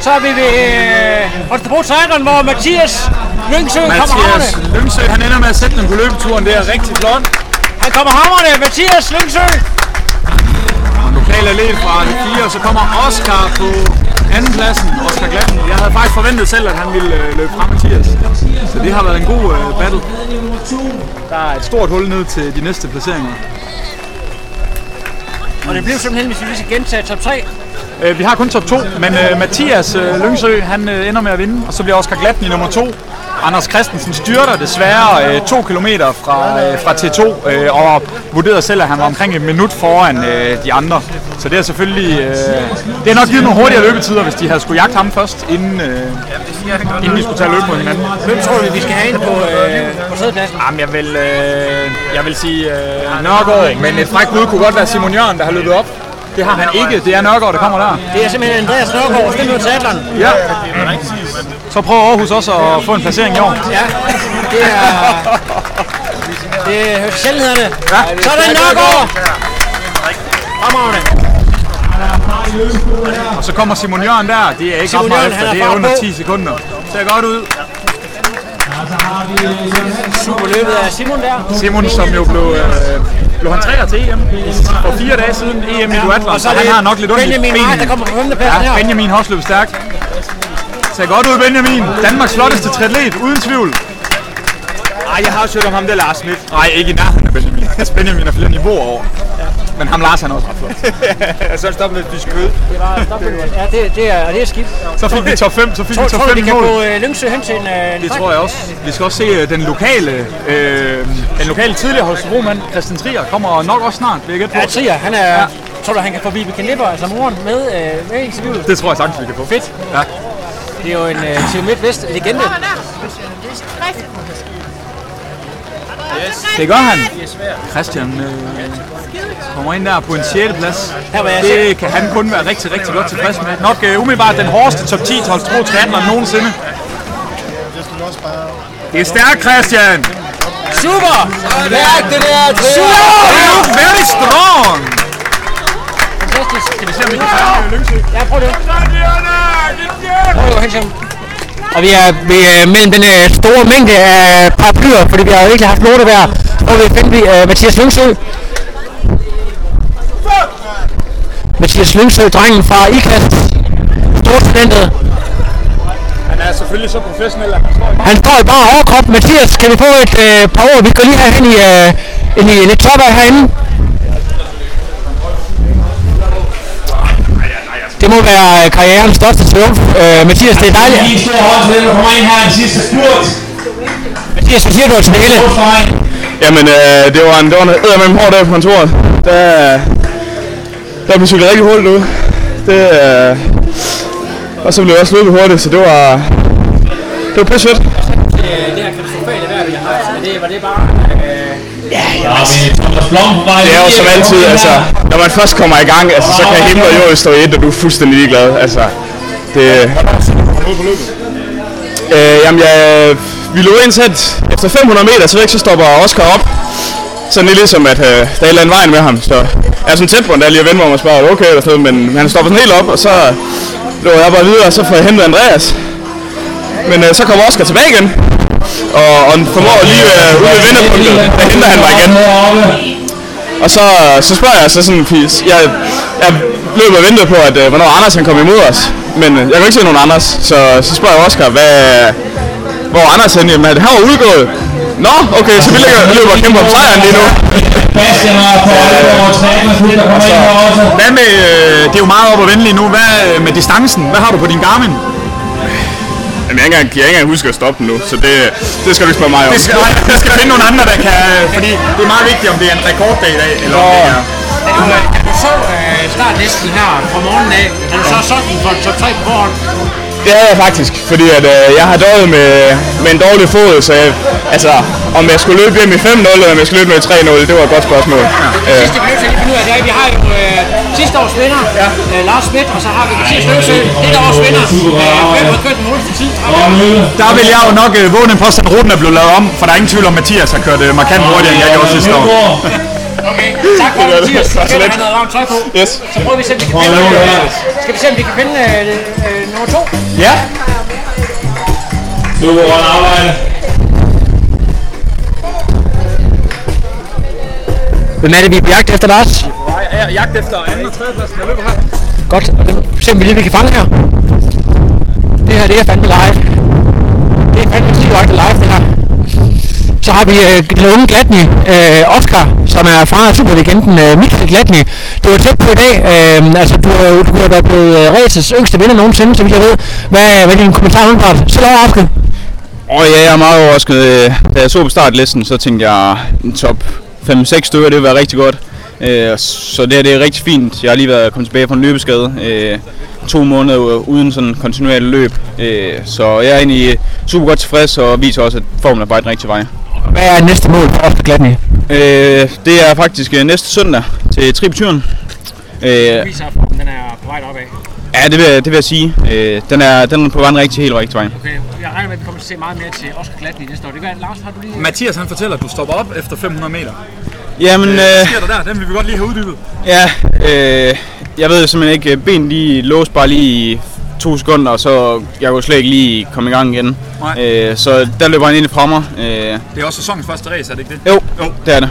Så er vi ved øh, Holstebro Triathlon, hvor Mathias Lyngsø kommer hammerne. Mathias Lyngsø, han ender med at sætte den på løbeturen. Det er rigtig flot. Han kommer hammerne. Mathias Lyngsø. Lokal atlet fra de fire, og så kommer Oscar på anden pladsen. Oscar Glatten. Jeg havde faktisk forventet selv, at han ville øh, løbe fra Mathias. Så det har været en god øh, battle. Der er et stort hul ned til de næste placeringer. Og det blev simpelthen, hvis vi lige skal gentage top 3. Øh, vi har kun top 2, men øh, Mathias øh, Lyngsø, han øh, ender med at vinde, og så bliver Oscar Glatten i nummer 2. Anders Christensen styrter desværre øh, to kilometer fra, øh, fra T2, øh, og vurderede selv, at han var omkring et minut foran øh, de andre. Så det er selvfølgelig... Øh, det har nok givet nogle hurtigere løbetider, hvis de havde skulle jagte ham først, inden, øh, inden de skulle tage løb mod hinanden. Hvem tror du, vi skal have ind på, øh, på sædepladsen? Jamen, jeg vil, øh, jeg vil sige øh, Nørgaard, men et frækt bud kunne godt være Simon Jørgen, der har løbet op. Det har han ikke. Det er Nørgaard, der kommer der. Det er simpelthen Andreas Nørgaard, stemmer til Atlan. Ja. Så prøver Aarhus også at få en placering i år. Ja, det er... Det er sjældenhederne. Ja. Så er det Nørgaard. Fremragende. Og så kommer Simon Jørgen der. Det er ikke Simon Jørgen, efter. er Det er under på. 10 sekunder. Ser godt ud. Super løbet af Simon der. Simon, som jo blev, øh, blev han træer til EM for fire dage siden. EM i duatlon. Og så han har nok lidt ondt Benjamin Mark, der kommer på 5. pladsen Ja, her. Benjamin har også løbet stærkt. Ser godt ud, Benjamin. Danmarks flotteste triatlet, uden tvivl. Ej, jeg har også hørt om ham der Lars Schmidt. Nej, ikke i nærheden af Benjamin. Altså, Benjamin er flere niveauer over. Men ham Lars, han er også ret flot. så er det stoppet med at spise kød. Det var stopbølgen. Ja, det, det, er, det er skidt. Så fik vi top 5, så fik Tror, vi top tror du, 5 vi i kan få øh, Lyngsø hen til en øh, Det tror jeg også. Vi skal også se øh, den lokale, øh, den lokale tidligere Holstebro-mand, Christian Trier, kommer nok også snart, vil jeg gætte på. Ja, Trier, han er... Ja. Tror du, han kan få Vibeke Nipper, altså moren, med, øh, med i interviewet? Det tror jeg sagtens, vi kan få. Fedt. Ja. Det er jo en øh, Team Midtvest legende. Det gør han. Christian øh, kommer ind der på en 6. plads. Jeg Det kan han kun være rigtig, rigtig godt tilfreds med. Nok øh, umiddelbart den hårdeste top 10 til Holstebro Triathlon nogensinde. Det er stærkt, Christian! Super! Stærkt det der, Super! You look very strong! Fantastisk. Skal vi se, om vi kan fange Lyngsø? Ja, prøv det. Prøv det, hen til ham. Og vi er, vi er mellem den øh, store mængde af paraplyer, fordi vi har jo virkelig haft lortevejr. Og vi finder vi øh, Mathias Lyngsø. Mathias Lyngsø, drengen fra IKAST. Stortalentet. Han er selvfølgelig så professionel, at han står i Han står i bare overkrop. Mathias, kan vi få et øh, par ord? Vi går lige herhen i, øh, ind i lidt tørvejr herinde. Må være øh, karrierens største triumf. Øh, Mathias, det er dejligt. Lige stor hånd til den, der kommer ind her den sidste spurt. Mathias, hvad siger du til det hele? Jamen, øh, det var en, det var en eddermame hård dag på kontoret. Der, der blev cyklet rigtig hurtigt ud. Det, øh, og så blev jeg også løbet hurtigt, så det var, det var pisse fedt. Det her katastrofale vejr, vi har haft, det, var det bare... Der har vi Thomas Blom på vej. Det er jo som altid, altså, når man først kommer i gang, altså, så kan himmel og jord stå i et, og du er fuldstændig ligeglad. Altså, det, øh, jamen, jeg, vi lå ind til, at efter 500 meter, så, væk, så stopper Oscar op. Sådan lidt ligesom, at øh, der er et eller andet vejen med ham. Så jeg er sådan tæt på, der lige at vende mig om og spørge, okay eller sådan noget, men han stopper sådan helt op, og så løber jeg bare videre, og så får jeg hentet Andreas. Men øh, så kommer Oscar tilbage igen, og, og formår lige øh, ude ved vinderpunktet, der henter han mig igen. Og så, så spørger jeg så sådan, fordi jeg, jeg løb og ventede på, at øh, hvornår Anders han kommer imod os. Men øh, jeg kan ikke se nogen Anders, så, så spørger jeg Oscar, hvad, hvor Anders henne? Jamen, han var udgået. Nå, okay, så vi ligger, løber og kæmper om sejren lige nu. Bastian og på ind også. Hvad med, øh, det er jo meget op og vende lige nu. Hvad øh, med distancen? Hvad har du på din Garmin? Jamen, jeg, kan ikke engang, jeg kan ikke engang huske at stoppe den nu, så det, det skal du ikke spørge mig om. Det skal, jeg skal finde nogle andre, der kan... Fordi det er meget vigtigt, om det er en rekorddag i dag, eller om det er... Du så øh, startlisten her fra morgenen af. Er du så sådan for top 3 på forhånd? Det er jeg faktisk, fordi at, øh, jeg har døjet med, med en dårlig fod, så jeg, altså, om jeg skulle løbe hjem i 5-0, eller om jeg skulle løbe med i 3-0, det var et godt spørgsmål. Øh, Sidste vi er nødt til at finde ud af, det er, at vi har jo øh, sidste års vinder, ja. øh, Lars Schmidt, og så har vi Mathias Løvsø, dette års vinder. Hvem har kørt den hurtigste tid? Der vil jeg jo nok øh, våge en påstand, at ruten er blevet lavet om, for der er ingen tvivl om, at Mathias har kørt øh, markant hurtigere, end jeg gjorde sidste år. Okay, tak for det, Mathias. Så lidt. have noget varmt tøj på. Yes. Så prøver vi at se, om vi kan finde, øh, skal vi se, om vi kan finde øh, øh, nummer to. Ja. Nu går han arbejde. Hvem er det, vi er på jagt efter, Lars? Jeg er jagt efter anden og tredje plads. Jeg løber her. Godt, og det se om vi lige vi kan fange her. Det her, det er fandme live. Det er fandme direkte live, det her. Så har vi øh, den unge Glatny, øh, Oscar, som er fra superlegenden øh, Michael Glatny. Du er tæt på i dag, øh, altså du, er- du har været blevet øh, racets yngste vinder nogensinde, så vidt jeg ved. Hvad, hvad er din kommentar umiddelbart? Så lov Oscar. Og ja, jeg er meget overrasket. Øh, Da jeg så på startlisten, så tænkte jeg, en top 5-6 stykker, det ville være rigtig godt. Øh, Så det her det er rigtig fint. Jeg har lige været kommet tilbage fra en løbeskade. øh, To måneder uden sådan kontinuerligt løb. Øh, Så jeg er egentlig super godt tilfreds og viser også, at formen er bare den rigtige vej. Hvad er næste mål for Oscar Glatny? Øh, Det er faktisk øh, næste søndag til Tribetyren. Øh, viser, at den er på vej opad. Ja, det vil, jeg- det vil jeg sige. Øh, Den er, den er på vej den rigtig, helt rigtig vej. Okay, jeg regner med, at vi kommer til at se meget mere til Oscar Glatny næste år. Det gør, Lars, har du lige... Mathias han fortæller, at du stopper op efter 500 meter. Jamen, Hvad øh, sker der der? Den vil vi godt lige have uddybet. Ja, øh, jeg ved simpelthen ikke, ben de låste bare lige i to sekunder, og så jeg kunne slet ikke lige komme i gang igen. Nej. Øh, så der løber han ind fra mig. Øh, Det er også sæsonens første race, er det ikke det? jo, Jo. det er det.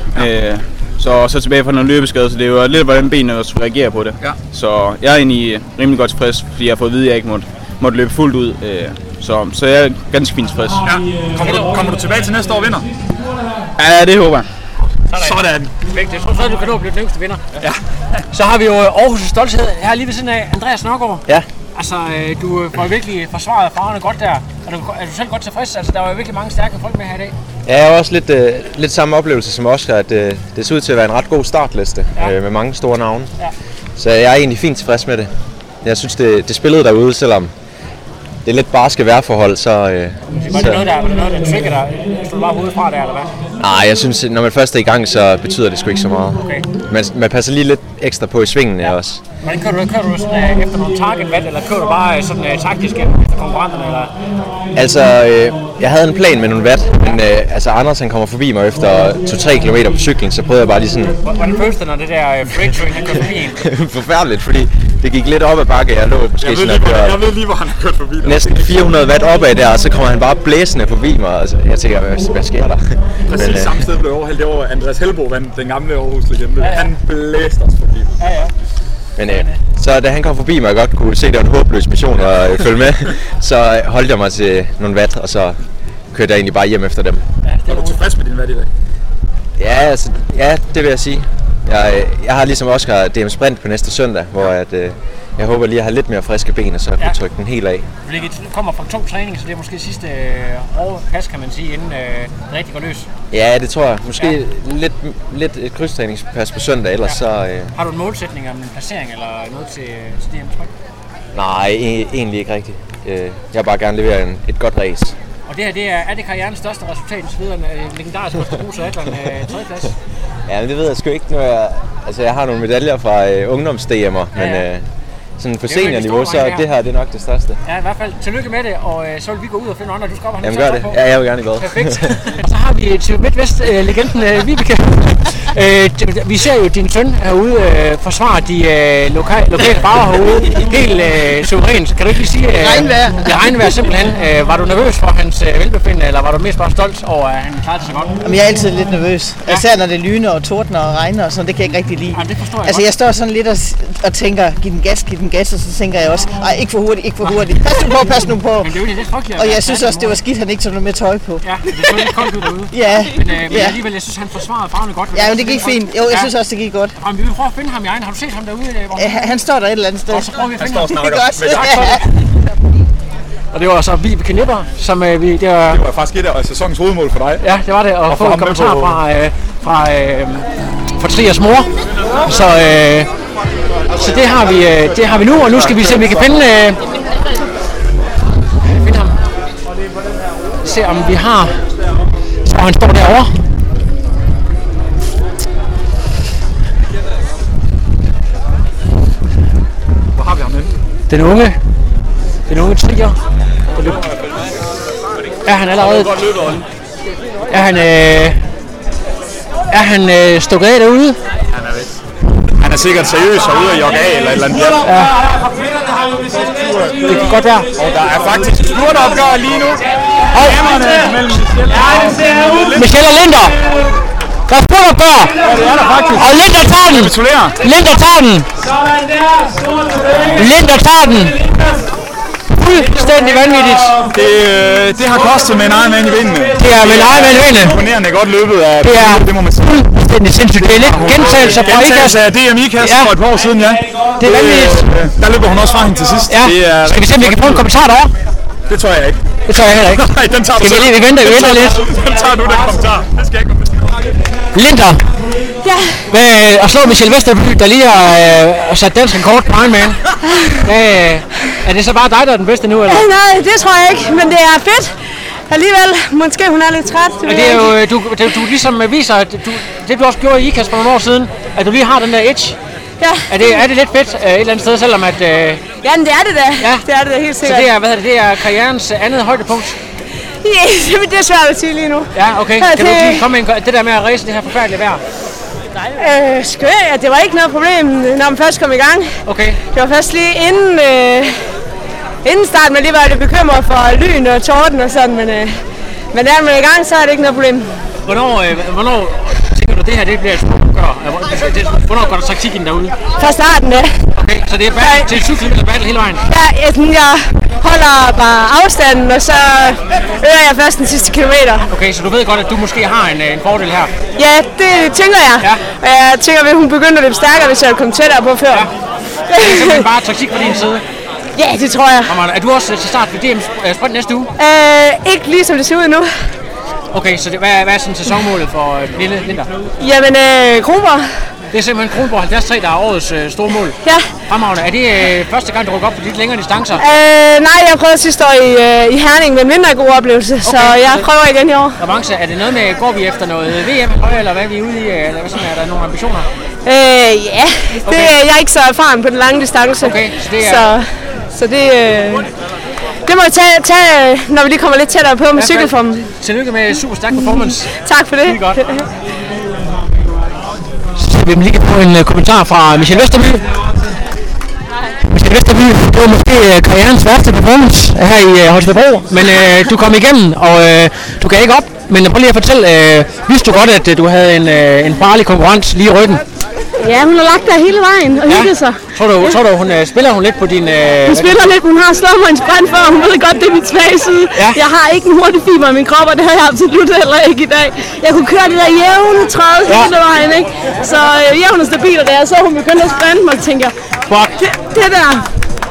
Øh, så så tilbage fra noget løbeskade, så det er jo lidt, hvordan benene også reagerer på det. Ja. Så jeg er egentlig rimelig godt tilfreds, fordi jeg har fået at vide, at jeg ikke måtte, måtte løbe fuldt ud. Øh, så, så jeg er ganske fint tilfreds. Ja. Kommer du, kommer du tilbage til næste år vinder? Ja, det håber jeg. Sådan. Perfekt. Jeg tror så, du kan nå at blive den yngste vinder. Ja. Så har vi jo øh, Aarhus' stolthed her lige ved siden af Andreas Nørgaard. Ja. Altså, øh, du øh, får virkelig forsvaret farverne godt der. Er du, er du selv godt tilfreds? Altså, der var jo virkelig mange stærke folk med her i dag. Ja, jeg har også lidt, øh, lidt samme oplevelse som Oscar, at øh, det ser ud til at være en ret god startliste ja. øh, med mange store navne. Ja. Så jeg er egentlig fint tilfreds med det. Jeg synes, det, det spillede derude, selvom det er lidt barske vejrforhold, så... Øh, Var det noget, der, var det noget, der trigger dig? Stod du bare hovedet fra der, eller hvad? nej, jeg synes, når man først er i gang, så betyder det sgu ikke så meget. Okay. Man, man passer lige lidt ekstra på i svingene ja. også. Hvordan kører du? Kører du sådan, øh, efter nogle target valg, eller kører du bare øh, sådan øh, taktisk efter konkurrenterne? Eller? Altså, øh, jeg havde en plan med nogle watt, men øh, altså Anders han kommer forbi mig efter 2-3 km på cyklen, så prøvede jeg bare lige sådan Hvordan føles det, når det der øh, train, han kører forbi en? forfærdeligt, fordi det gik lidt op ad bakke. Jeg lå måske Jeg ved, sådan lige, køre jeg ved lige, hvor han har kørt forbi dig. næsten 400 watt opad der, og så kommer han bare blæsende forbi mig. Altså, jeg tænker, hvad, hvad sker der? Præcis Men, øh, samme sted blev overhældt. Det var Andreas Helbo, vandt den gamle Aarhus-legende. Han blæste os forbi. Ja, ja. men øh, så da han kom forbi mig, og godt kunne se, at det var en håbløs mission at øh, følge med, så øh, holdt jeg mig til nogle watt, og så kørte jeg egentlig bare hjem efter dem. Er du tilfreds med din valg i dag? Ja, altså, ja, det vil jeg sige. Jeg, øh, jeg har ligesom Oscar DM Sprint på næste søndag, hvor at, øh, jeg håber lige at have lidt mere friske ben, og så kunne Ja. trykke den helt af. Fordi det kommer fra tung træning, så det er måske sidste øh, hårde pas, kan man sige, inden øh, det rigtig går løs. Ja, det tror jeg. Måske Ja. ja. lidt, lidt et krydstræningspas på søndag, ellers Ja. ja. så... Øh, Har du en målsætning om en placering eller noget til, til DM Tryk? nej, e- egentlig ikke rigtigt. Øh, jeg vil bare gerne levere en, et godt race. Og det her, det er, er det karrierens største resultat indtil videre, øh, legendarisk Østerbrugs Atlan øh, tredjeplads? Ja, men det ved jeg sgu ikke, når jeg... Altså, jeg har nogle medaljer fra øh, ungdoms-DM'er, men Ja, ja. øh, sådan på seniorniveau, så det her. det her det er nok det største. Ja, i hvert fald tillykke med det, og øh, så vil vi gå ud og finde andre. Du skal op og Jamen gør det. på. Ja, jeg vil gerne bad. Perfekt. og så har vi til Midtvest-legenden øh, Vibeke. øh, vi ser jo din søn herude øh, forsvare de øh, loka- lokale farver herude helt øh, suverænt. Kan du ikke lige sige... Øh, Regnvejr. Det regnvejr simpelthen. Øh, var du nervøs for hans øh, velbefindende, eller var du mest bare stolt over, at han klarede det så godt? Jamen, jeg er altid lidt nervøs. Ja. Især når det lyner og tordner og regner og sådan, det kan jeg ikke rigtig lide. Jamen, det forstår jeg altså, godt. jeg står sådan lidt og, og tænker, giv den gas, giv den gas, og så tænker jeg også, ej, ikke for hurtigt, ikke for hurtigt. Pas nu på, pas nu på. Men det er jo lidt frygteligt. Og jeg synes også, det var skidt, han ikke tog noget med tøj på. Ja, det så lidt koldt ud derude. Ja, Men, øh, men ja. alligevel, jeg synes, han forsvarede farverne godt. Ja, men det gik fint. Jo, jeg synes også, det gik godt. Og vi vil prøve at finde ham i egen. Har du set ham derude? øh, hvor- Ja, Han han står der et eller andet sted. Og så prøver vi at finde ham. Tak for det. Og det var så Vibeke Nipper, som øh, vi, det var, Det var faktisk et af sæsonens hovedmål for dig. ja, det var det, at få få en kommentar på- fra, øh, fra, øh, fra Trias mor. Så, øh, så det har vi, øh, det har vi nu, og nu skal vi se, om vi kan finde, øh, finde ham. Se om vi har, så han står derovre. Hvor har vi ham henne? Den unge, den unge trier. Der løb. Er han allerede... Er han, øh, er han øh, stukket af derude? Han. Han er sikkert seriøs og ude at jogge af eller et eller andet. Ja. Det kan godt være. Og der er faktisk spurtopgør lige nu. Og Michelle og Linder. Der er spurgt gør. Og Linder tager den. Gratulerer. Linder tager den. Sådan der. Stort tillykke. Linder tager den. Fuldstændig vanvittigt. Det, øh, det har kostet med en egen mand i vindene. Det er med egen mand i vindene. Imponerende godt løbet af Det er det må man sige. fuldstændig sindssygt. Det er lidt gentagelser fra IKAST. Gentagelse af DMI-kast Ja. for et par år siden, ja. Det er vanvittigt. øh, der løber hun også fra hende til sidst. Ja. Det er Skal vi se, om vi kan få en kommentar derovre? Det tror jeg ikke. Det tror jeg heller ikke. Nej, den tager du Skal vi selv. lige- vi venter- vi Den venter lidt. Den tager du, den kommentar. Det skal jeg ikke Linder. Ja, Hvad, at slå Michelle Vesterby, der lige har øh, sat dansk rekord på Ironman. Hvad, er det så bare dig, der er den bedste nu, eller? Øh, nej, det tror jeg ikke, men det er fedt. Alligevel, måske hun er lidt træt. Og det er jo, øh, du, det, du ligesom øh, viser, at du, det du også gjorde i IKAST for nogle år siden, at du lige har den der edge. Ja, Er det, er det lidt fedt øh, et eller andet sted, selvom at... Øh, ja men det er det da. Ja. Det er det da helt så sikkert. det er, hvad det, det er karrierens andet højdepunkt. Ja, men det er svært at sige lige nu. Ja, okay. Ja, Kan du det- lige komme en, det der med at race det her forfærdelige vejr? Øh, skør, ja, det var ikke noget problem, når man først kom i gang. Okay. Det var først lige inden, øh, inden starten, man lige var lidt bekymret for lyn og torden og sådan, men, øh, men er man i gang, så er det ikke noget problem. Hvornår, øh, hvornår tænker du, det her det bliver et stort gør? Hvornår går der taktik ind derude? Fra starten, ja. Okay, så det er battle, til 7 km battle hele vejen? Ja, jeg, sådan, jeg holder bare afstanden, og så øger jeg først den sidste kilometer. Okay, så du ved godt, at du måske har en, øh, en fordel her. Ja, det tænker jeg. Ja. Og jeg tænker, at hun begynder at løbe stærkere, hvis jeg kom tættere på før. Det er simpelthen bare taktik fra din side. Ja, det tror jeg. Amanda, er du også til start ved DM øh, Sprint næste uge? Øh, ikke lige som det ser ud nu. Okay, så det, hvad, er- hvad er sådan sæsonmålet for øh, lille vinter? Jamen, øh, grupper. Det er simpelthen Kronborg 73, der er årets øh, store mål. Ja. Fremragende. Er det øh, første gang, du rykker op på de lidt længere distancer? Øh, nej, jeg prøvede sidste år i, øh, i Herning med en mindre god oplevelse, okay. så jeg prøver igen i år. Avance, er det noget med, går vi efter noget VM eller hvad er vi ude i? øh, Eller hvad sådan, er der nogle ambitioner? Øh, ja, det, Okay. jeg er ikke så erfaren på den lange distance. Okay, så det er- Så, så det, øh, det må jeg tage, tage, øh, når vi lige kommer lidt tættere på med cykelformen. Tillykke med super stærk performance. Tak for det. Skide godt. Så vi lige få en uh, kommentar fra Michelle Vesterby. Michelle Vesterby, det var måske uh, karrierens værste performance her i uh, Holstebro, men uh, du kom igennem, og uh, du gav ikke op. Men prøv lige at fortælle, uh, vidste du godt, at uh, du havde en, uh, en farlig konkurrent lige i ryggen? Ja, hun har lagt der hele vejen og hygget sig. Tror du, tror du hun, uh, spiller hun lidt på din... Uh, Hun spiller lidt, hun har slået mig en sprint før, hun ved godt, det er mit svage side. Ja. Jeg har ikke en hurtig fiber i min krop, og det har jeg absolut heller ikke i dag. Jeg kunne køre det der jævne træde Ja. hele vejen, ikke? Så øh, jævn og stabil, og da jeg så, hun begyndte at sprinte mig, så tænkte jeg, Fuck. det, det der,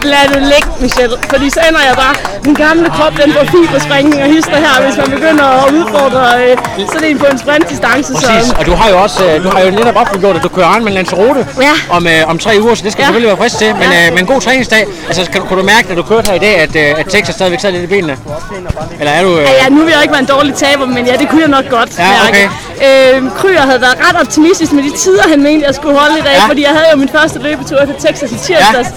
lad det ligge, Michelle. Fordi så ender jeg bare, den gamle krop, den får fibersprængning og hister her, hvis man begynder at udfordre øh, sådan en på en sprintdistance. Præcis, Så, og du har jo også øh, du har jo netop offentliggjort, at du kører Ironman Lanzarote Ja. om, øh, om tre uger, så det skal Ja. ja. selvfølgelig være frisk til. Men, Ja. øh, men en god træningsdag. Altså, kan, kunne du mærke, da du kørte her i dag, at, øh, at Texas stadigvæk sad lidt i benene? Eller er du... Øh, Ja, nu vil jeg ikke være en dårlig taber, men ja, det kunne jeg nok godt Ja, mærke. Øh, Kryer havde været ret optimistisk med de tider, han mente, jeg skulle holde i dag, Ja. fordi jeg havde jo min første løbetur til Texas i tirsdags,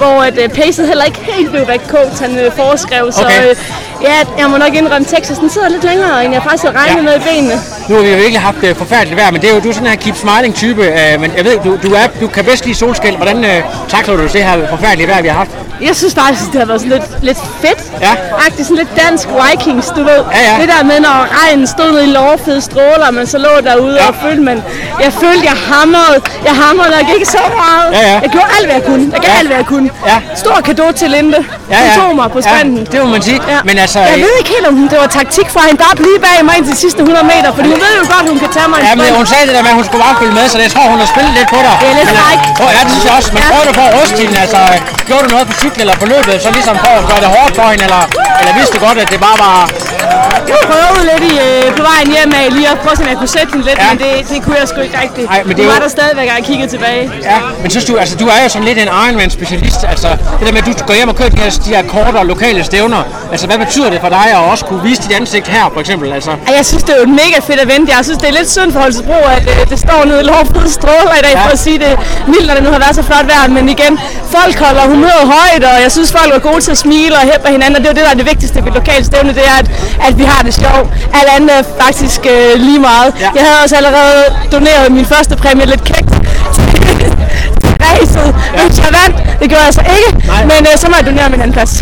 hvor at, uh, pacet heller ikke helt blev rigtig kogt, han uh, foreskrev. Så Okay. øh, ja, jeg må nok indrømme, Texas den sidder lidt længere, end jeg faktisk havde regnet Ja. med i benene. nu har vi jo virkelig haft øh, forfærdeligt vejr, men det er jo, du er sådan her keep smiling type. Øh, men jeg ved, du, du, er, du kan bedst lide solskæld. Hvordan øh, takler du det her forfærdelige vejr, vi har haft? Jeg synes faktisk, det har været sådan lidt, lidt fedt. Ja. Agtigt sådan lidt dansk Vikings, du ved. Ja, ja. Det der med, når regnen stod ned i lovfede stråler, man så lå derude Ja. og følte, man, jeg følte, jeg hamrede. Jeg hamrede, og gik så meget. Ja, ja. Jeg gjorde alt, hvad jeg kunne. Jeg gav Ja. alt, hvad jeg kunne. Ja. Stor kado til Linde. Hun tog mig på sprinten. Ja, det må man sige. Ja. Men altså, jeg øh, ved ikke helt, om det var taktik fra hende, der er lige bag mig ind til de sidste 100 meter, fordi hun ved jo godt, hun kan tage mig Ja, men hun sagde det der med, at hun skulle bare følge med, så jeg tror, hun har spillet lidt på dig. Det er lidt øh. Prøv, ja, det synes jeg også. Men Ja. prøv du på at ryste hende, altså, gjorde du noget på cykel eller på løbet, så ligesom for at gøre det hårdt for hende, eller, eller vidste du godt, at det bare var... Jeg prøvede lidt i, øh, på vejen hjem af lige at prøve, om jeg kunne sætte hende lidt, Ja. men det, det kunne jeg sgu ikke rigtigt. Ej, men det er hun var jo- der stadigvæk, og jeg kiggede tilbage. Ja, men synes du, altså du er jo sådan lidt en Ironman-specialist, altså det der med, at du går hjem og kører de her, de her korte og lokale stævner, altså hvad betyder det for dig at også kunne vise dit ansigt her, for eksempel, altså? Jeg synes, det er jo mega fedt at vente. Jeg synes, det er lidt synd for Holstebro, at øh, det står nede i lovfede stråler i dag, Ja. for at sige det mildt, når det nu har været så flot vejr. Men igen, folk holder humøret højt, og jeg synes, folk er gode til at smile og hæppe hinanden. Og det er det, der er det vigtigste ved lokalt stævne, det er, at, at vi har det sjovt. Alt andet er faktisk øh, lige meget. Ja. Jeg havde også allerede doneret min første præmie lidt kægt racet, mens jeg vandt. Det gjorde jeg så ikke, men øh, så må jeg donere min anden plads.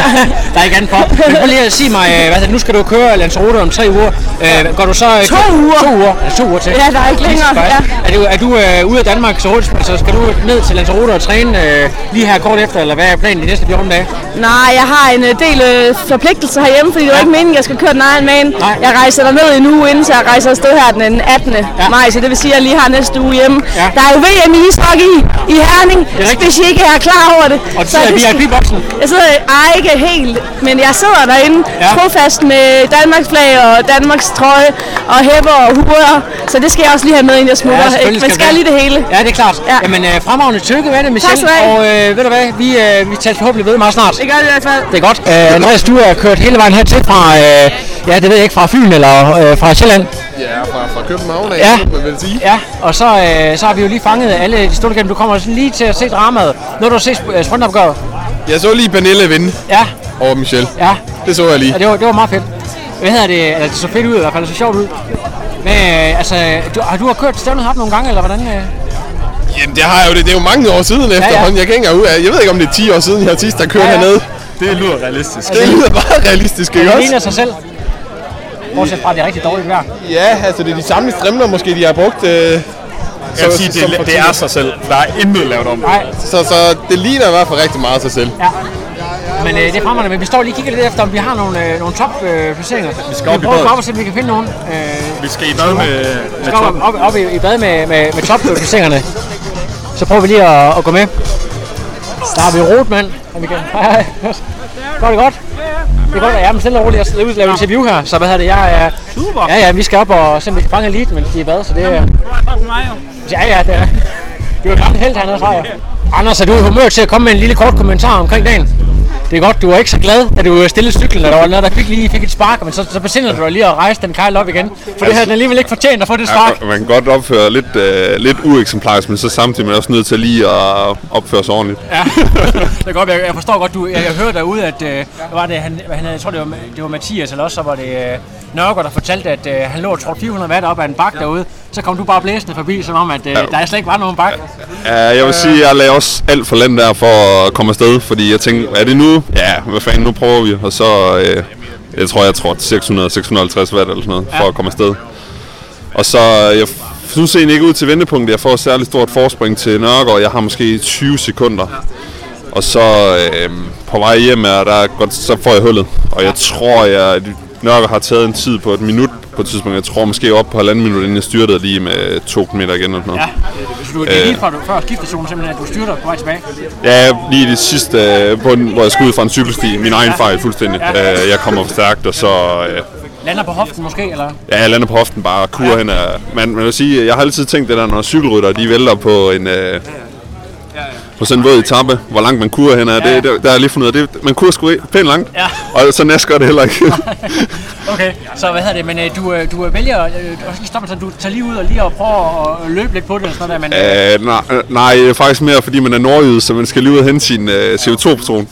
Der er ikke andet for. Men prøv lige at sige mig, øh, hvad, er det, nu skal du køre Lanzarote om tre uger. Øh, går du så... To uger. To uger. Ja, to uger til. Ja, der er ikke længere, Christ. Er du, er du øh, ude af Danmark så hurtigt, så skal du ned til Lanzarote og træne øh, lige her kort efter, eller hvad er planen de næste 14 dage? Nej, jeg har en øh, del øh, forpligtelser herhjemme, fordi det var ikke meningen, at jeg skulle køre den egen man. Nej. Jeg rejser der ned en uge inden, så jeg rejser afsted her den 18. Ja. maj, så det vil sige, at jeg lige har næste uge hjemme. Ja. Der er jo VM i ishockey i Herning, rigtigt. hvis I ikke er klar over det. Og Så sidder i det skal- VIP-boksen? Jeg sidder ej, ikke helt, men jeg sidder derinde Ja. trofast med Danmarks flag og Danmarks trøje og hæpper og huer, så det skal jeg også lige have med, inden jeg smutter. Ja, selvfølgelig Man skal lige det hele. Ja, det er klart. Ja. Jamen, øh, fremragende tykke med det, Michelle. have. Og øh, ved du hvad, vi, øh, vi tager forhåbentlig ved meget snart. Det gør det i hvert fald. Det er godt. Øh, Andreas, du er kørt hele vejen hertil fra, øh, ja, det ved jeg ikke, fra Fyn eller øh, fra Sjælland. Ja, fra, fra København af, Ja. man vil sige. Ja, og så, øh, så har vi jo lige fanget alle de store gennem. Du kommer lige til at se dramaet. Når du har set øh, sprintopgøret. Jeg så lige Pernille vinde Ja, over Michelle. ja. Det så jeg lige. ja det, var, det var meget fedt. Hvad hedder det? Eller, det så fedt ud i hvert fald. Det så sjovt ud. Men øh, altså, du, har du har kørt stævnet haft nogle gange, eller hvordan? Øh? Jamen, det har jeg jo det. Det er jo mange år siden efterhånden. Jeg kan ikke ud af. Jeg ved ikke, om det er 10 år siden, jeg har sidst der kørt Ja, ja, ja. hernede. Det lyder realistisk. Det lyder meget realistisk, ikke Det også? ligner sig selv. Bortset fra, at det er rigtig dårligt vejr. Ja, altså det er de samme strimler måske, de har brugt. Øh, Jeg vil sige, det, det er sig selv. Der er intet lavet om. Nej, så, så det ligner i hvert fald rigtig meget sig selv. ja. Men øh, det er fremragende, men vi står lige og kigger lidt efter, om vi har nogle, øh, nogle top-placeringer. Øh, placeringer. vi skal op i prøver at gå badet. op og se, om vi kan finde nogen. Øh, Vi skal i bad med, vi med skal op, toppen. op, op i, i bad med, med, med top-placeringerne. Så prøver vi lige at, at gå med. Der har vi Rotmand. Og vi kan... Går det godt? Det er godt, at jeg er stille og roligt. Jeg ude og laver interview her, så hvad hedder det? Jeg er... Super. Ja, ja, vi skal op og se, om vi kan fange eliten, mens de er bad, så det er... Ja, ja, det er... Det er jo gammel held hernede fra, ja. Anders, er du i humør til at komme med en lille kort kommentar omkring dagen? Det er godt, du var ikke så glad, da du stillede cyklen, og der var noget, der fik lige fik et spark, men så, så besinder du dig lige at rejse den kejl op igen. For det havde den alligevel ikke fortjent at få det spark. Ja, man kan godt opføre lidt, øh, lidt ueksemplarisk, men så samtidig er man også nødt til lige at opføre sig ordentligt. Ja, det er godt. Jeg, jeg forstår godt, du, jeg, jeg hørte derude, at øh, var det, han, han, jeg tror, det var, det var Mathias, eller også så var det øh, Nørgaard, der fortalte, at øh, han lå, tror 400 watt op ad en bak derude. Så kom du bare blæsende forbi, som om, at øh, der slet ikke var nogen bak. Ja, jeg vil sige, at jeg lagde også alt for land der for at komme afsted, fordi jeg tænkte, er det nu? Ja, hvad fanden, nu prøver vi. Og så, øh, jeg tror, jeg tror 600-650 watt eller sådan noget, for at komme afsted. Og så, jeg synes egentlig ikke ud til vendepunktet. Jeg får et særligt stort forspring til Nørgaard. Jeg har måske 20 sekunder. Og så øh, på vej hjem er der godt, så får jeg hullet. Og jeg tror, jeg Nørgaard har taget en tid på et minut på et tidspunkt. Jeg tror måske op på halvanden minut, inden jeg styrtede lige med to meter igen eller noget. Ja, så du, det er lige fra, du, før skiftestationen simpelthen, at du styrter på vej tilbage. Ja, lige det sidste, øh, på den, hvor jeg skulle ud fra en cykelsti. Min egen fejl fuldstændig. Ja. Øh, Jeg kommer for stærkt, og så... øh, Lander på hoften måske, eller? Ja, jeg lander på hoften bare og kurer hen af... Man, man vil sige, jeg har altid tænkt det der, når cykelrytter, de vælter på en... Øh, på sådan en våd etape, hvor langt man kurer hen af. Det, det, der har jeg lige fundet ud af, det, man kurer sgu pænt langt. Ja. Og så næst gør det heller ikke. Okay, så hvad hedder det, men øh, du, øh, du øh, vælger, lige stoppe, så du tager lige ud og lige og prøver at løbe lidt på det, eller sådan noget der, men... Øh, nej, nej, er faktisk mere, fordi man er nordjyde, så man skal lige ud og hente sin øh, CO2-patron.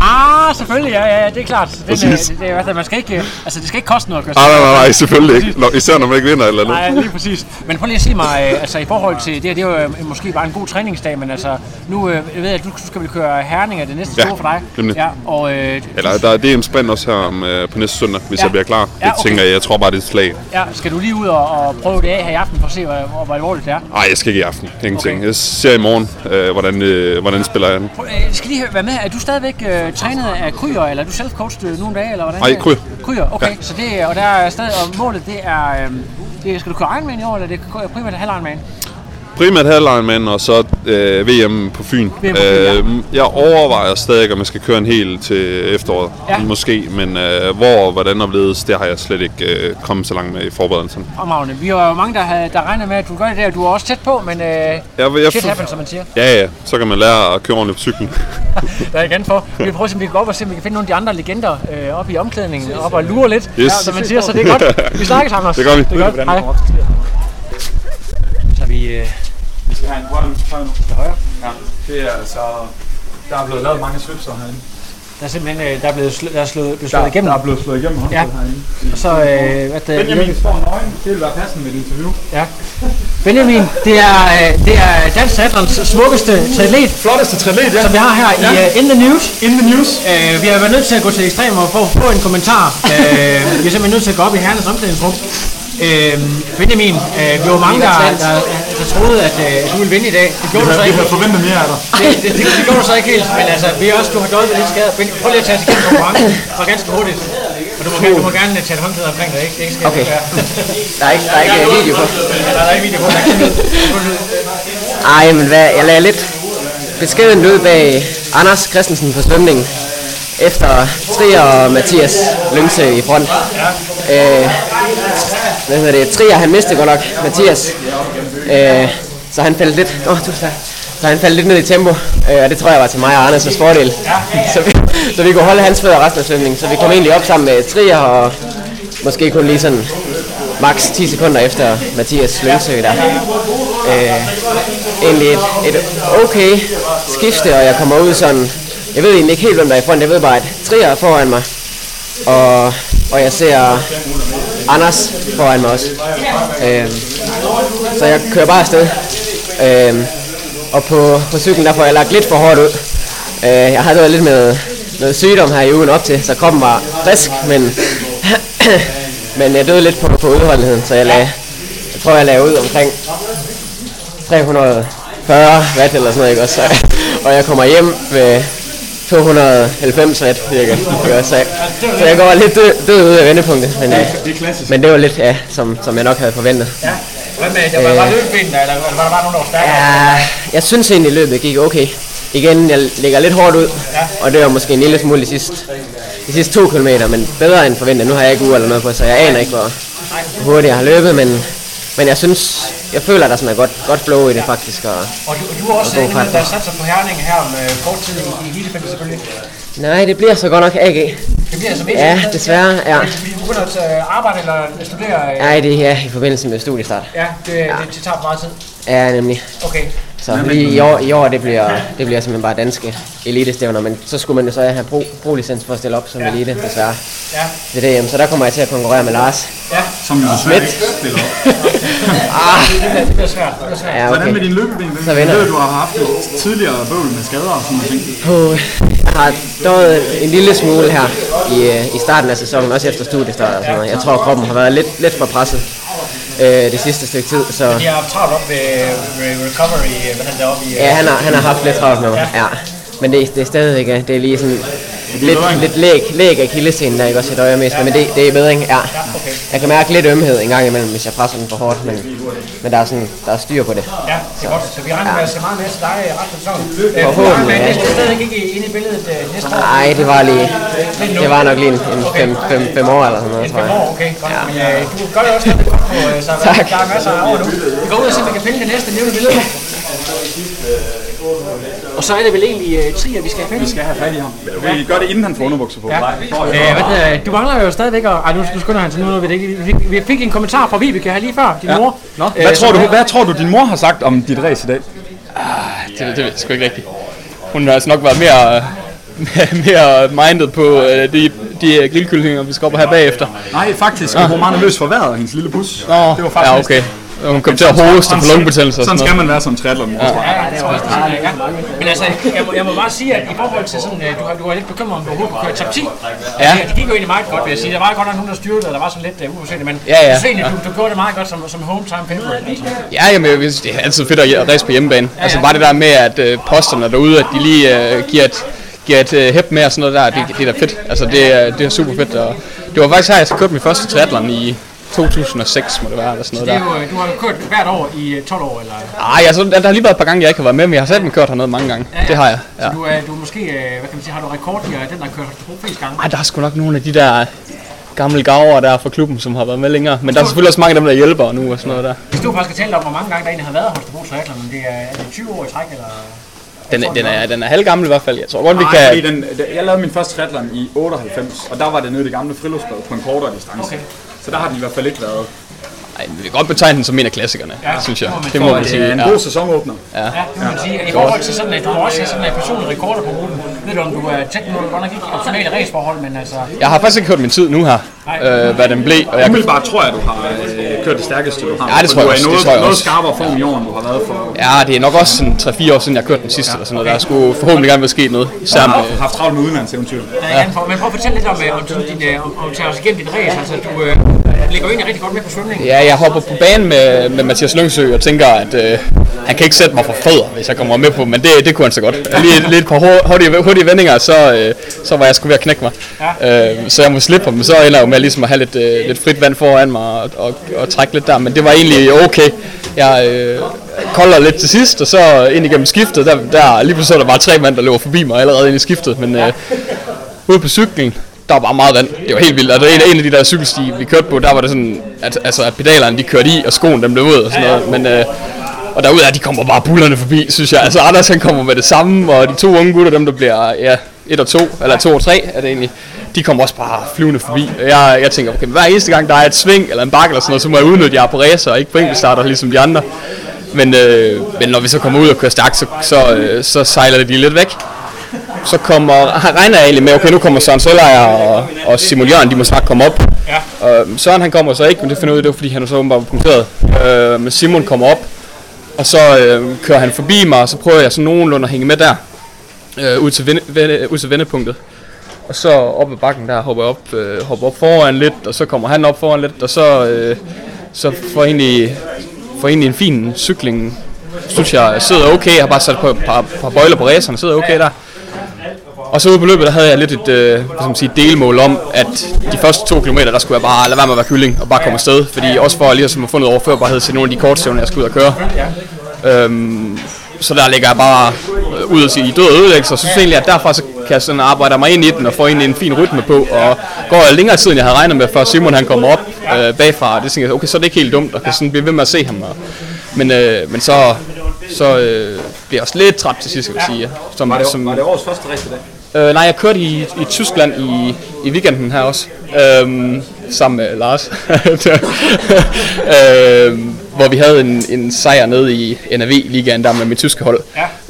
Ah, selvfølgelig, ja, ja, ja, det er klart. Den, øh, det, det, er, altså, man skal ikke, øh, altså, det skal ikke koste noget at køre Nej, nej, nej, selvfølgelig ikke. Præcis. Nå, især når man ikke vinder eller noget. Nej, lige præcis. Men prøv lige at sige mig, øh, altså i forhold til det her, det er jo måske bare en god træningsdag, men altså nu øh, jeg ved jeg, at du skal vel køre Herning, er det næste Ja, store for dig? nemlig. Ja, og øh, Eller der, det er en spand også her om, øh, på næste søndag, hvis Ja. jeg bliver klar. Ja, Det okay. tænker jeg, jeg tror bare, det er et slag. ja, skal du lige ud og, og prøve det af her i aften for at se, hvor, hvor, alvorligt det er? Nej, jeg skal ikke i aften. Ingenting. Okay. Jeg ser i morgen, øh, hvordan, øh, hvordan spiller jeg den. Prøv, øh, Jeg skal lige høre, hvad med, er du stadigvæk øh, trænet af Kryer, eller er du self-coached øh, nogle dage, eller hvordan? Nej, Kryer. Kryer, okay. Ja. Så det, og der er stadig, og målet det er, øh, det, skal du køre Ironman i år, eller det er primært halv Ironman? Primært halvlejenmand, og så øh, VM på Fyn. VM på Fyn, ja. øh, jeg overvejer stadig, om jeg skal køre en hel til efteråret. Ja. Måske, men øh, hvor og hvordan og hvorledes, det har jeg slet ikke øh, kommet så langt med i forberedelsen. Fremragende. Vi har jo mange, der, har, der regner med, at du gør det der. Du er også tæt på, men øh, Jeg, jeg, shit happens, som man siger. Ja, ja. Så kan man lære at køre ordentligt på cyklen. Der er igen for. Vi vil prøve at gå op og se, om vi kan finde nogle af de andre legender øh, oppe i omklædningen, op og lure lidt, Yes. som man siger, så det er godt. Vi snakkes, Anders. Det gør vi. Det er godt. Hej. Så vi... Øh, Have en grøn tøj nu. Til højre? Ja. Det er altså... Der er blevet lavet mange svipser herinde. der er simpelthen øh, der er blevet, sl- der er slået, blevet slået Der, igennem. der er blevet slået igennem Ja. herinde. Og så, øh, hvad det, Benjamin står nøgen. Det vil være passende med et interview. Ja. Benjamin, det er, øh, det er dansk triathlons smukkeste triatlet. Flotteste triatlet, ja. Som vi har her i Ja. uh, In the News. In the News. Uh, vi har været nødt til at gå til ekstremer for at få en kommentar. Uh, vi er simpelthen nødt til at gå op i herrenes omklædningsrum. Uh, Benjamin, uh, vi var mange, der, der, der troede, at uh, du ville vinde i dag. Det gjorde Vi du så havde- vi ikke. havde forventet mere af dig. Det, det, det, det gjorde du så ikke helt, men altså, vi er også, du har døjet lidt skadet. Ben, prøv lige at tage os igennem konkurrencen, og ganske hurtigt. Og du må, gerne- du må gerne tage et håndklæde omkring dig, ikke? Det ikke skal Okay. være. Der er ikke, der er ikke øh, video på. Ja, der er ikke video på, der er ikke. Ej, men hvad, jeg lagde lidt beskeden ud bag Anders Christensen på svømningen. Efter Trier og Mathias Lyngse i front. Øh, hvad hedder det? Trier, han mistede godt nok Mathias. Øh, så han faldt lidt... Åh, oh, du. Så han faldt lidt ned i tempo, øh, og det tror jeg var til mig og Anders' fordel. Så vi, så vi kunne holde hans fødder resten af svømningen. Så vi kom egentlig op sammen med Trier og måske kun lige sådan maks 10 sekunder efter Mathias Lønsø der. Øh, egentlig et, et okay skifte, og jeg kommer ud sådan, jeg ved egentlig ikke helt, hvem der er i front, jeg ved bare, at Trier er foran mig, og, og jeg ser Anders foran mig også. Øhm, så jeg kører bare afsted. Øhm, og på, på cyklen der får jeg lagt lidt for hårdt ud. Øh, jeg havde været lidt med noget sygdom her i ugen op til, så kroppen var frisk, men, men jeg døde lidt på, på udholdenheden, så jeg, lagde, jeg tror jeg lagde ud omkring 340 watt eller sådan noget, ikke også? Så, og jeg kommer hjem med 290 watt cirka. Ikke? Så, jeg, så jeg går lidt død, død ud af vendepunktet, men, øh, Det er klassisk. men det var lidt, ja, som, som jeg nok havde forventet. Ja. Hvad med, der var, var løbeben, eller, eller var der bare nogen, der var stærkere? Ja, jeg synes egentlig, løbet gik okay. Igen, jeg lægger lidt hårdt ud, og det var måske en lille smule de sidste, de sidste to kilometer, men bedre end forventet. Nu har jeg ikke uge eller noget på, så jeg aner ikke, hvor hurtigt jeg har løbet, men, men jeg synes, jeg føler, at der sådan er godt, godt flow i det faktisk. Og, Og du, du er også og en der satser på Herning her om øh, kort tid i, i elitefeltet selvfølgelig. Nej, det bliver så godt nok AG. Det bliver altså mest Ja, desværre, ja. Vi begynder at øh, arbejde eller studere. øh, Nej, det er her i forbindelse med studiestart. Ja, det, det, det tager meget tid. Ja, nemlig. Okay. Så lige i år, i år det bliver, det bliver simpelthen bare danske elitestævner, men så skulle man jo så have pro, pro-licens for at stille op som elite, desværre. Ja. Det er det, så der kommer jeg til at konkurrere med Lars. Ja. Som jo desværre ikke spiller op. Ah. Det bliver, svært. Det bliver svært. Ja, Hvordan okay. med din løbeben? Så jeg. du har haft et tidligere bøvl med skader og sådan noget ting. Puh, jeg har døjet en lille smule her i, øh, i starten af sæsonen, også efter studiestart og sådan noget. Jeg tror, kroppen har været lidt, lidt for presset øh, det sidste stykke tid, så De har haft travlt op ved, recovery, øh, hvad han deroppe i... ja, han har, han har haft lidt travlt med mig. Ja. Men det, det er stadig ikke, det er lige sådan lidt, lidt læg, læg af kildescenen, der ikke også et øje mest, men det, det er bedring, ja. Jeg kan mærke lidt ømhed en gang imellem, hvis jeg presser den for hårdt, men, men der, er sådan, der er styr på det. Ja, det er godt. Så vi regner med at se meget mere til dig af sæsonen. Øh, Forhåbentlig, ja. det er stadig ikke inde i billedet øh, næste år. Nej, det var lige, det var nok lige en, en fem, fem, fem år eller sådan noget, tror Fem jeg. år, okay, godt. Men øh, du gør det også stadig godt på, øh, så Tak. der er masser af år nu. Vi går ud og ser, om vi kan finde det næste nævne billede. Og så er det vel egentlig uh, Trier, vi skal have fat i. Vi skal have fat i ham. Vi gør det, inden han får underbukser på. Ja. Øh, hvad hedder, det? du mangler jo stadigvæk at... Ej, nu, nu skynder han sig nu, ved det ikke. Vi fik, vi fik en kommentar fra Vibeke her lige før, din Ja. mor. Nå, Øh, hvad, tror du, hvad tror du, din mor har sagt om dit race i dag? Det, det ved jeg sgu ikke rigtigt. Hun har altså nok været mere, mere, minded på øh, de, de grillkyllinger, vi skal op og have bagefter. Nej, faktisk. Nå. Hun var meget nervøs for vejret, hendes lille bus. Nå, det var faktisk ja, næsten- okay. Hun kom til at sådan- hoste og få sådan- lungebetændelse og Sådan skal man være som triathlon, Ja. Ja, det er også ja. Men altså, jeg må, jeg må bare sige, at i forhold til sådan, øh, du, har, du var lidt bekymret om, du overhovedet kunne køre top 10. Ja. Det, det gik jo egentlig meget godt, vil jeg sige. Der var godt nok nogen, der styrede, og der var sådan lidt uh, uforsigtigt, men Ja, ja. egentlig, du, du gjorde det meget godt som, som home time favorite. Altså. Ja, jamen, jeg synes, det er altid fedt at race på hjemmebane. Altså bare det der med, at øh, posterne derude, at de lige øh, giver et, giver et øh, hæb med og sådan noget der, det, det er da fedt. Altså det, er- det er super fedt. Og det var faktisk her, jeg kørte min første triathlon i 2006, må det være, eller sådan Så noget det der. er jo, øh, du har jo kørt hvert år i øh, 12 år, eller? Ej, altså, der, der har lige været et par gange, jeg ikke har været med, men jeg har selv kørt hernede mange gange. Det har jeg, ja. Så du er, du er måske, øh, hvad kan man sige, har du rekord i øh, den, der har kørt flest gange? Ej, der er sgu nok nogle af de der gamle gaver der fra klubben, som har været med længere. Men der er selvfølgelig også mange af dem, der hjælper nu og sådan noget der. Vi stod faktisk og talte om, hvor mange gange der egentlig har været Holstebro Triathlon, men det er, er det 20 år i træk, eller? Den, er- den, er, den er halvgammel i hvert fald. Jeg tror godt, vi Nej, kan... fordi den, jeg lavede min første triathlon i 98, og der var det nede i det gamle friluftsbad på en kortere distance. Okay. Så der har den i hvert fald ikke været. Ej, vi kan godt betegne den som en af klassikerne, ja, synes jeg. Det må man sige. Det er en god sæsonåbner. Ja. Ja, det må man sige. I forhold til sådan, at du har også sådan en personlig rekorder på ruten. Ved du, om du er tæt på, godt nok ikke optimale raceforhold, men altså... Jeg har faktisk ikke hørt min tid nu her, øh, hvad den blev. Og jeg, Umiddelbart tror jeg, du har øh, kørt det stærkeste, du har. Ja, det tror jeg du er også, i det noget, noget skarpere form i år, end du har været for. ja, det er nok også sådan 3-4 år siden, jeg kørte den sidste. Eller sådan noget. Der skulle forhåbentlig gerne være sket noget. Jeg har haft travlt med udenlandseventyr. Ja. Men prøv at fortælle lidt om, øh, om, din, øh, om, om tage os igennem din race. Altså, du øh, ligger jo egentlig rigtig godt med på svømningen. Ja, jeg hopper på banen med, med Mathias Lyngsø og tænker, at øh, han kan ikke sætte mig for fødder, hvis jeg kommer med på, men det, det kunne han så godt. Lige, lige et par hur- hurtige, hurtige vendinger, så, øh, så var jeg sgu ved at knække mig. Ja. Øh, så jeg må slippe ham, men så ender jeg jo med ligesom at have lidt, øh, lidt frit vand foran mig og, og, og trække lidt der, men det var egentlig okay. Jeg øh, kolder lidt til sidst, og så ind igennem skiftet, der, der lige pludselig så der bare tre mand, der løber forbi mig allerede ind i skiftet, men øh, ude på cyklen, der var bare meget vand. Det var helt vildt. Og det er en, en af de der cykelsti, vi kørte på, der var det sådan, at, altså, at pedalerne de kørte i, og skoen dem blev ud og sådan noget. Men, øh, og derude er de kommer bare bullerne forbi, synes jeg. Altså Anders han kommer med det samme, og de to unge gutter, dem der bliver ja, et og to, eller to og tre er det egentlig, de kommer også bare flyvende forbi. Jeg, jeg tænker, okay, hver eneste gang der er et sving eller en bakke eller sådan noget, så må jeg udnytte, at jeg er på racer og ikke på starter ligesom de andre. Men, øh, men når vi så kommer ud og kører stærkt, så, så, øh, så sejler de lidt væk så kommer, her regner jeg egentlig med, okay, nu kommer Søren Søllejer og, og Simon Jørgen, de må snart komme op. Ja. Og Søren han kommer så ikke, men det finder ud af, det var fordi han er så åbenbart punkteret. Øh, men Simon kommer op, og så øh, kører han forbi mig, og så prøver jeg så nogenlunde at hænge med der, øh, ud, til vende, vende, ud til vendepunktet. Og så op ad bakken der hopper jeg op, øh, hopper op foran lidt, og så kommer han op foran lidt, og så, øh, så får egentlig, får egentlig en fin cykling. Synes jeg sidder okay, jeg har bare sat på et par, par bøjler på racerne, sidder okay der. Og så ude på løbet, der havde jeg lidt et øh, hvad skal man sige, delmål om, at de første to kilometer, der skulle jeg bare lade være med at være kylling og bare komme afsted. Fordi også for ligesom at få noget overførbarhed til nogle af de kortstævner, jeg skal ud og køre. Øhm, så der ligger jeg bare øh, ud og sige i død og ødelæggelse, og så synes jeg egentlig, at derfra så kan jeg sådan arbejde mig ind i den og få egentlig en fin rytme på, og går længere tid, end jeg havde regnet med, før Simon han kommer op øh, bagfra, det tænker jeg, okay, så er det ikke helt dumt, og kan sådan blive ved med at se ham. Og, men, øh, men så, så øh, bliver jeg også lidt træt til sidst, skal jeg sige. Som, Var det, som, var det årets første race i dag? Øh, nej, jeg kørte i, i Tyskland i, i weekenden her også, øhm, sammen med Lars, øhm, hvor vi havde en, en sejr nede i NAV-ligaen der med mit tyske hold.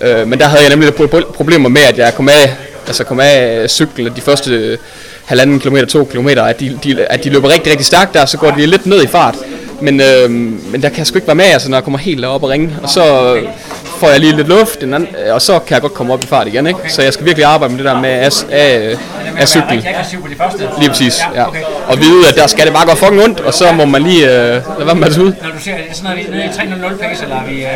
Ja. Øh, men der havde jeg nemlig lidt problemer med, at jeg kom af, altså kom af cyklen de første halvanden kilometer, to kilometer, at de, de, at de løber rigtig, rigtig stærkt der, så går de lidt ned i fart. Men, øh, men der kan jeg sgu ikke være med, altså, når jeg kommer helt op og ringe. Og så får jeg lige lidt luft, den anden, og så kan jeg godt komme op i fart igen. Ikke? Så jeg skal virkelig arbejde med det der med af, af, af cyklen. Lige præcis, ja. okay. Og vide, at der skal det bare gå fucking ondt, og så må man lige øh, lade være med at ud. Når du ser, er sådan noget, nede i 3.00 pace, eller er vi... Øh,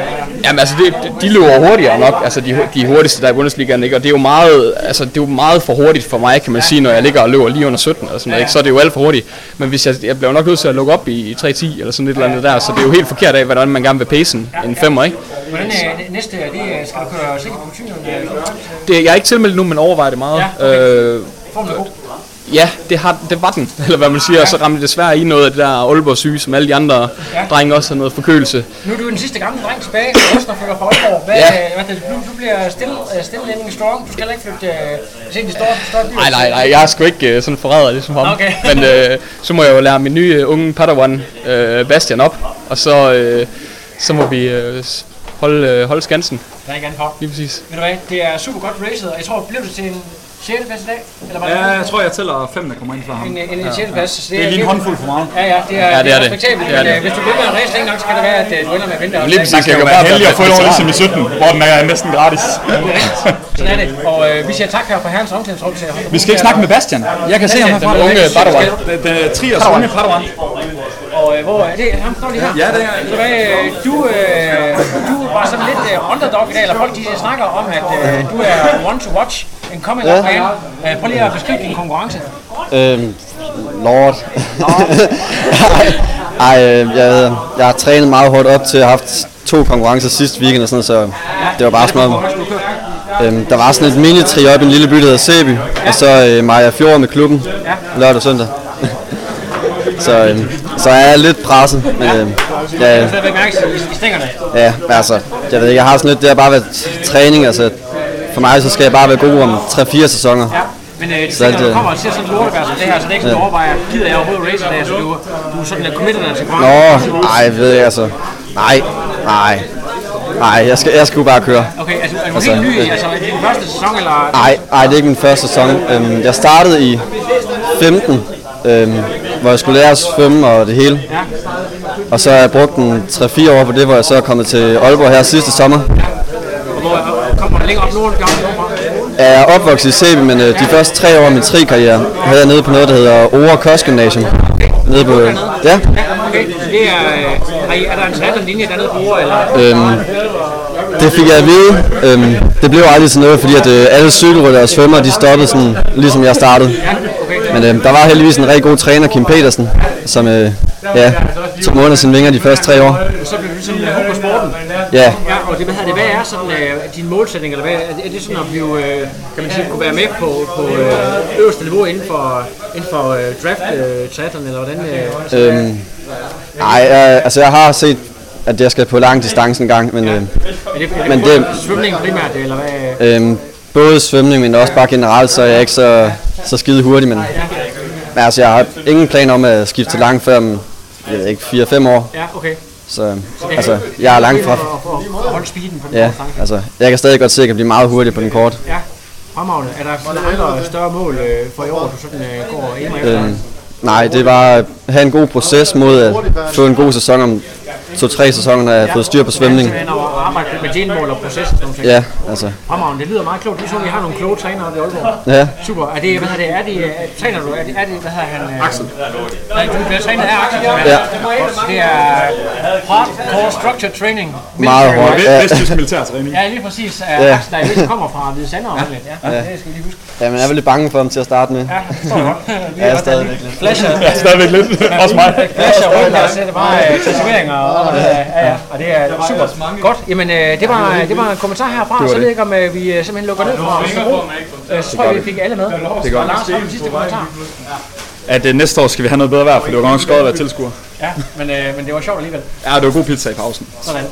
Jamen altså, det, de løber hurtigere nok, altså de, de hurtigste der er i Bundesligaen, ikke? Og det er jo meget, altså det er jo meget for hurtigt for mig, kan man sige, når jeg ligger og løber lige under 17 eller sådan noget, ikke? Så er det jo alt for hurtigt. Men hvis jeg, jeg bliver nok nødt til at lukke op i, i 3.10 eller sådan et eller andet der, så det er jo helt forkert af, hvordan man gerne vil pace en, en femmer, ikke? Hvordan øh, det næste, er det, øh, skal du køre sikker på betygen? Det, jeg er ikke tilmeldt nu, men overvejer det meget. Ja, okay. øh, Formen er god. Ja, det, har, det var den, eller hvad man siger, og så ramte det desværre i noget af det der Aalborg syge, som alle de andre Ja. drenge også har noget forkølelse. Nu er du den sidste gamle dreng tilbage, Røsner følger fra Aalborg. Hvad, Ja. hvad, hvad, du, du bliver stille, øh, stilllænding strong. Du skal ikke flytte øh, til de store, store byer. Nej, nej, nej, jeg er sgu ikke uh, sådan forræder ligesom ham. Okay. Men øh, så må jeg jo lære min nye uh, unge Padawan, øh, Bastian, op, og så, øh, så må vi øh, holde, øh, holde skansen. Der er ikke andet for. Lige præcis. Ved du hvad, det er super godt racet, og jeg tror, blev du til en 6. plads i dag? Eller var det Ja, jeg tror, jeg tæller fem, der kommer ind fra ham. En, en, en 6. plads. Så Det er lige en håndfuld for meget. Ja, ja, det er, Ja, det er det. respektabelt, Det er det. øh, hvis du bliver med at race længe nok, så kan det være, at øh, du ender med at vinde. Lige præcis, kan jeg være bare heldig at få noget veteran. ligesom i 17, hvor den er næsten gratis. Sådan er det. Og øh, vi siger tak her fra Herrens Omklædningsrum til Vi skal ikke snakke med Bastian. Jeg kan se ham herfra. Den unge Padawan. Den, Triers unge Padawan. Og øh, hvor er det? Ham står lige her. Ja, det er- øh, du, øh, du var sådan lidt øh, underdog i dag, eller folk de snakker om, at øh, du er one to watch, en coming up man. Øh, prøv lige at beskrive din konkurrence. Øhm, lord. Ej, jeg, jeg har trænet meget hårdt op til at have haft to konkurrencer sidste weekend og sådan så det var bare sådan noget. Øhm, der var sådan et mini-tri op i en lille by, der hedder Sæby, og så øh, Maja Fjord med klubben lørdag og søndag. Så, øhm, så jeg er lidt presset, men øhm, ja, Jeg stadigvæk mærke i, i stængerne. ja, altså, jeg ved ikke, jeg har sådan lidt, det har bare været træning, altså for mig så skal jeg bare være god om 3-4 sæsoner. Men øh, det Så tænker, når du det- kommer og ser sådan et lortevejr som det her, så det er ikke sådan, Ja. overvejer, gider jeg overhovedet race i dag, så du, du er sådan lidt committed til Nå, konkurrencen. nej, jeg ved jeg altså. Nej, nej. Nej, jeg skal, jeg skal bare køre. Okay, altså er du helt ny i altså, i din første sæson, eller? Nej, nej, det er ikke min første sæson. Øhm, jeg startede i 15, øhm, hvor jeg skulle lære at svømme og det hele. Ja. Og så har jeg brugt en 3-4 år på det, hvor jeg så er kommet til Aalborg her sidste sommer. Kommer du længere op nord. Jeg er opvokset i Sæby, men øh, de første tre år af min tri-karriere havde jeg nede på noget, der hedder Ore Kost Gymnasium. Nede på, ja, Ja, okay. Det er, øh, er der en særlig linje dernede på Ore, eller? Øhm, det fik jeg at vide. Øhm, det blev aldrig sådan noget, fordi at, øh, alle cykelrytter og svømmere, de stoppede sådan, ligesom jeg startede. Men øhm, der var heldigvis en rigtig god træner, Kim Petersen, som øh, ja, tog mig under sine vinger de første tre år. Så bliver du sådan uh, hooked på sporten? Ja. ja og det, hvad, det, hvad er sådan uh, din målsætning, eller hvad, er, det, det sådan at blive, uh, kan man sige, kunne være med på, på uh, øverste niveau inden for, inden for uh, draft uh, triathlon, eller hvordan? Uh, Øhm, nej, jeg, altså jeg har set, at jeg skal på lang distance en gang, men, øh, er det, er det, men men det, svømning primært, eller hvad? Øhm, både svømning, men også bare generelt, så er jeg ikke så, så skide hurtig. Men, men altså, jeg har ingen planer om at skifte til lang før om, jeg ved ikke, 4-5 år. Ja, okay. Så altså, jeg er langt fra. Holde speeden på den Ja, altså, jeg kan stadig godt se, at jeg kan blive meget hurtig på den kort. Ja, fremragende. Er der andre større mål øh, for i år, du sådan øh, går ind efter? Øhm, nej, det er bare at have en god proces mod at få en god sæson om to-tre sæsoner, når jeg har fået styr på svømning. Simpelthen at arbejde med delmål og proces og sådan. Ja, altså. Fremragende, det lyder meget klogt. Det er sådan, vi har nogle kloge trænere oppe i Aalborg. Ja. Super. Er det, hvad hedder det, er det, er, træner du, er det, er det, hvad hedder han? øh, Axel. Nej, du bliver trænet af Axel. Ja. Det er hardcore structured training. Meget hårdt, ja. Vestjysk militærtræning. Ja, lige præcis. Ja. Ja. Axel, der er kommer fra Hvide Sander. Ja. ja. Ja. det skal vi lige huske. Ja, men jeg er lidt bange for ham til at starte med. Ja, det forstår jeg godt. Ja, er stadigvæk lidt. Flasher. Ja, stadigvæk lidt. Også mig. Flasher rundt og sætter bare øh, tatoveringer og, ja, ja, og det er super. Godt. Jamen, øh, det var, det var en kommentar herfra. Det var Så ved det. jeg ikke, om øh, vi øh, simpelthen lukker ned fra Østerbro. Øh, Så tror jeg, vi fik alle med. Det er Og. Lars, har du sidste kommentar? At øh, næste år skal vi have noget bedre vejr, for det var godt nok at være tilskuer. Ja, men, øh, men det var sjovt alligevel. Ja, det var god pizza i pausen. Sådan.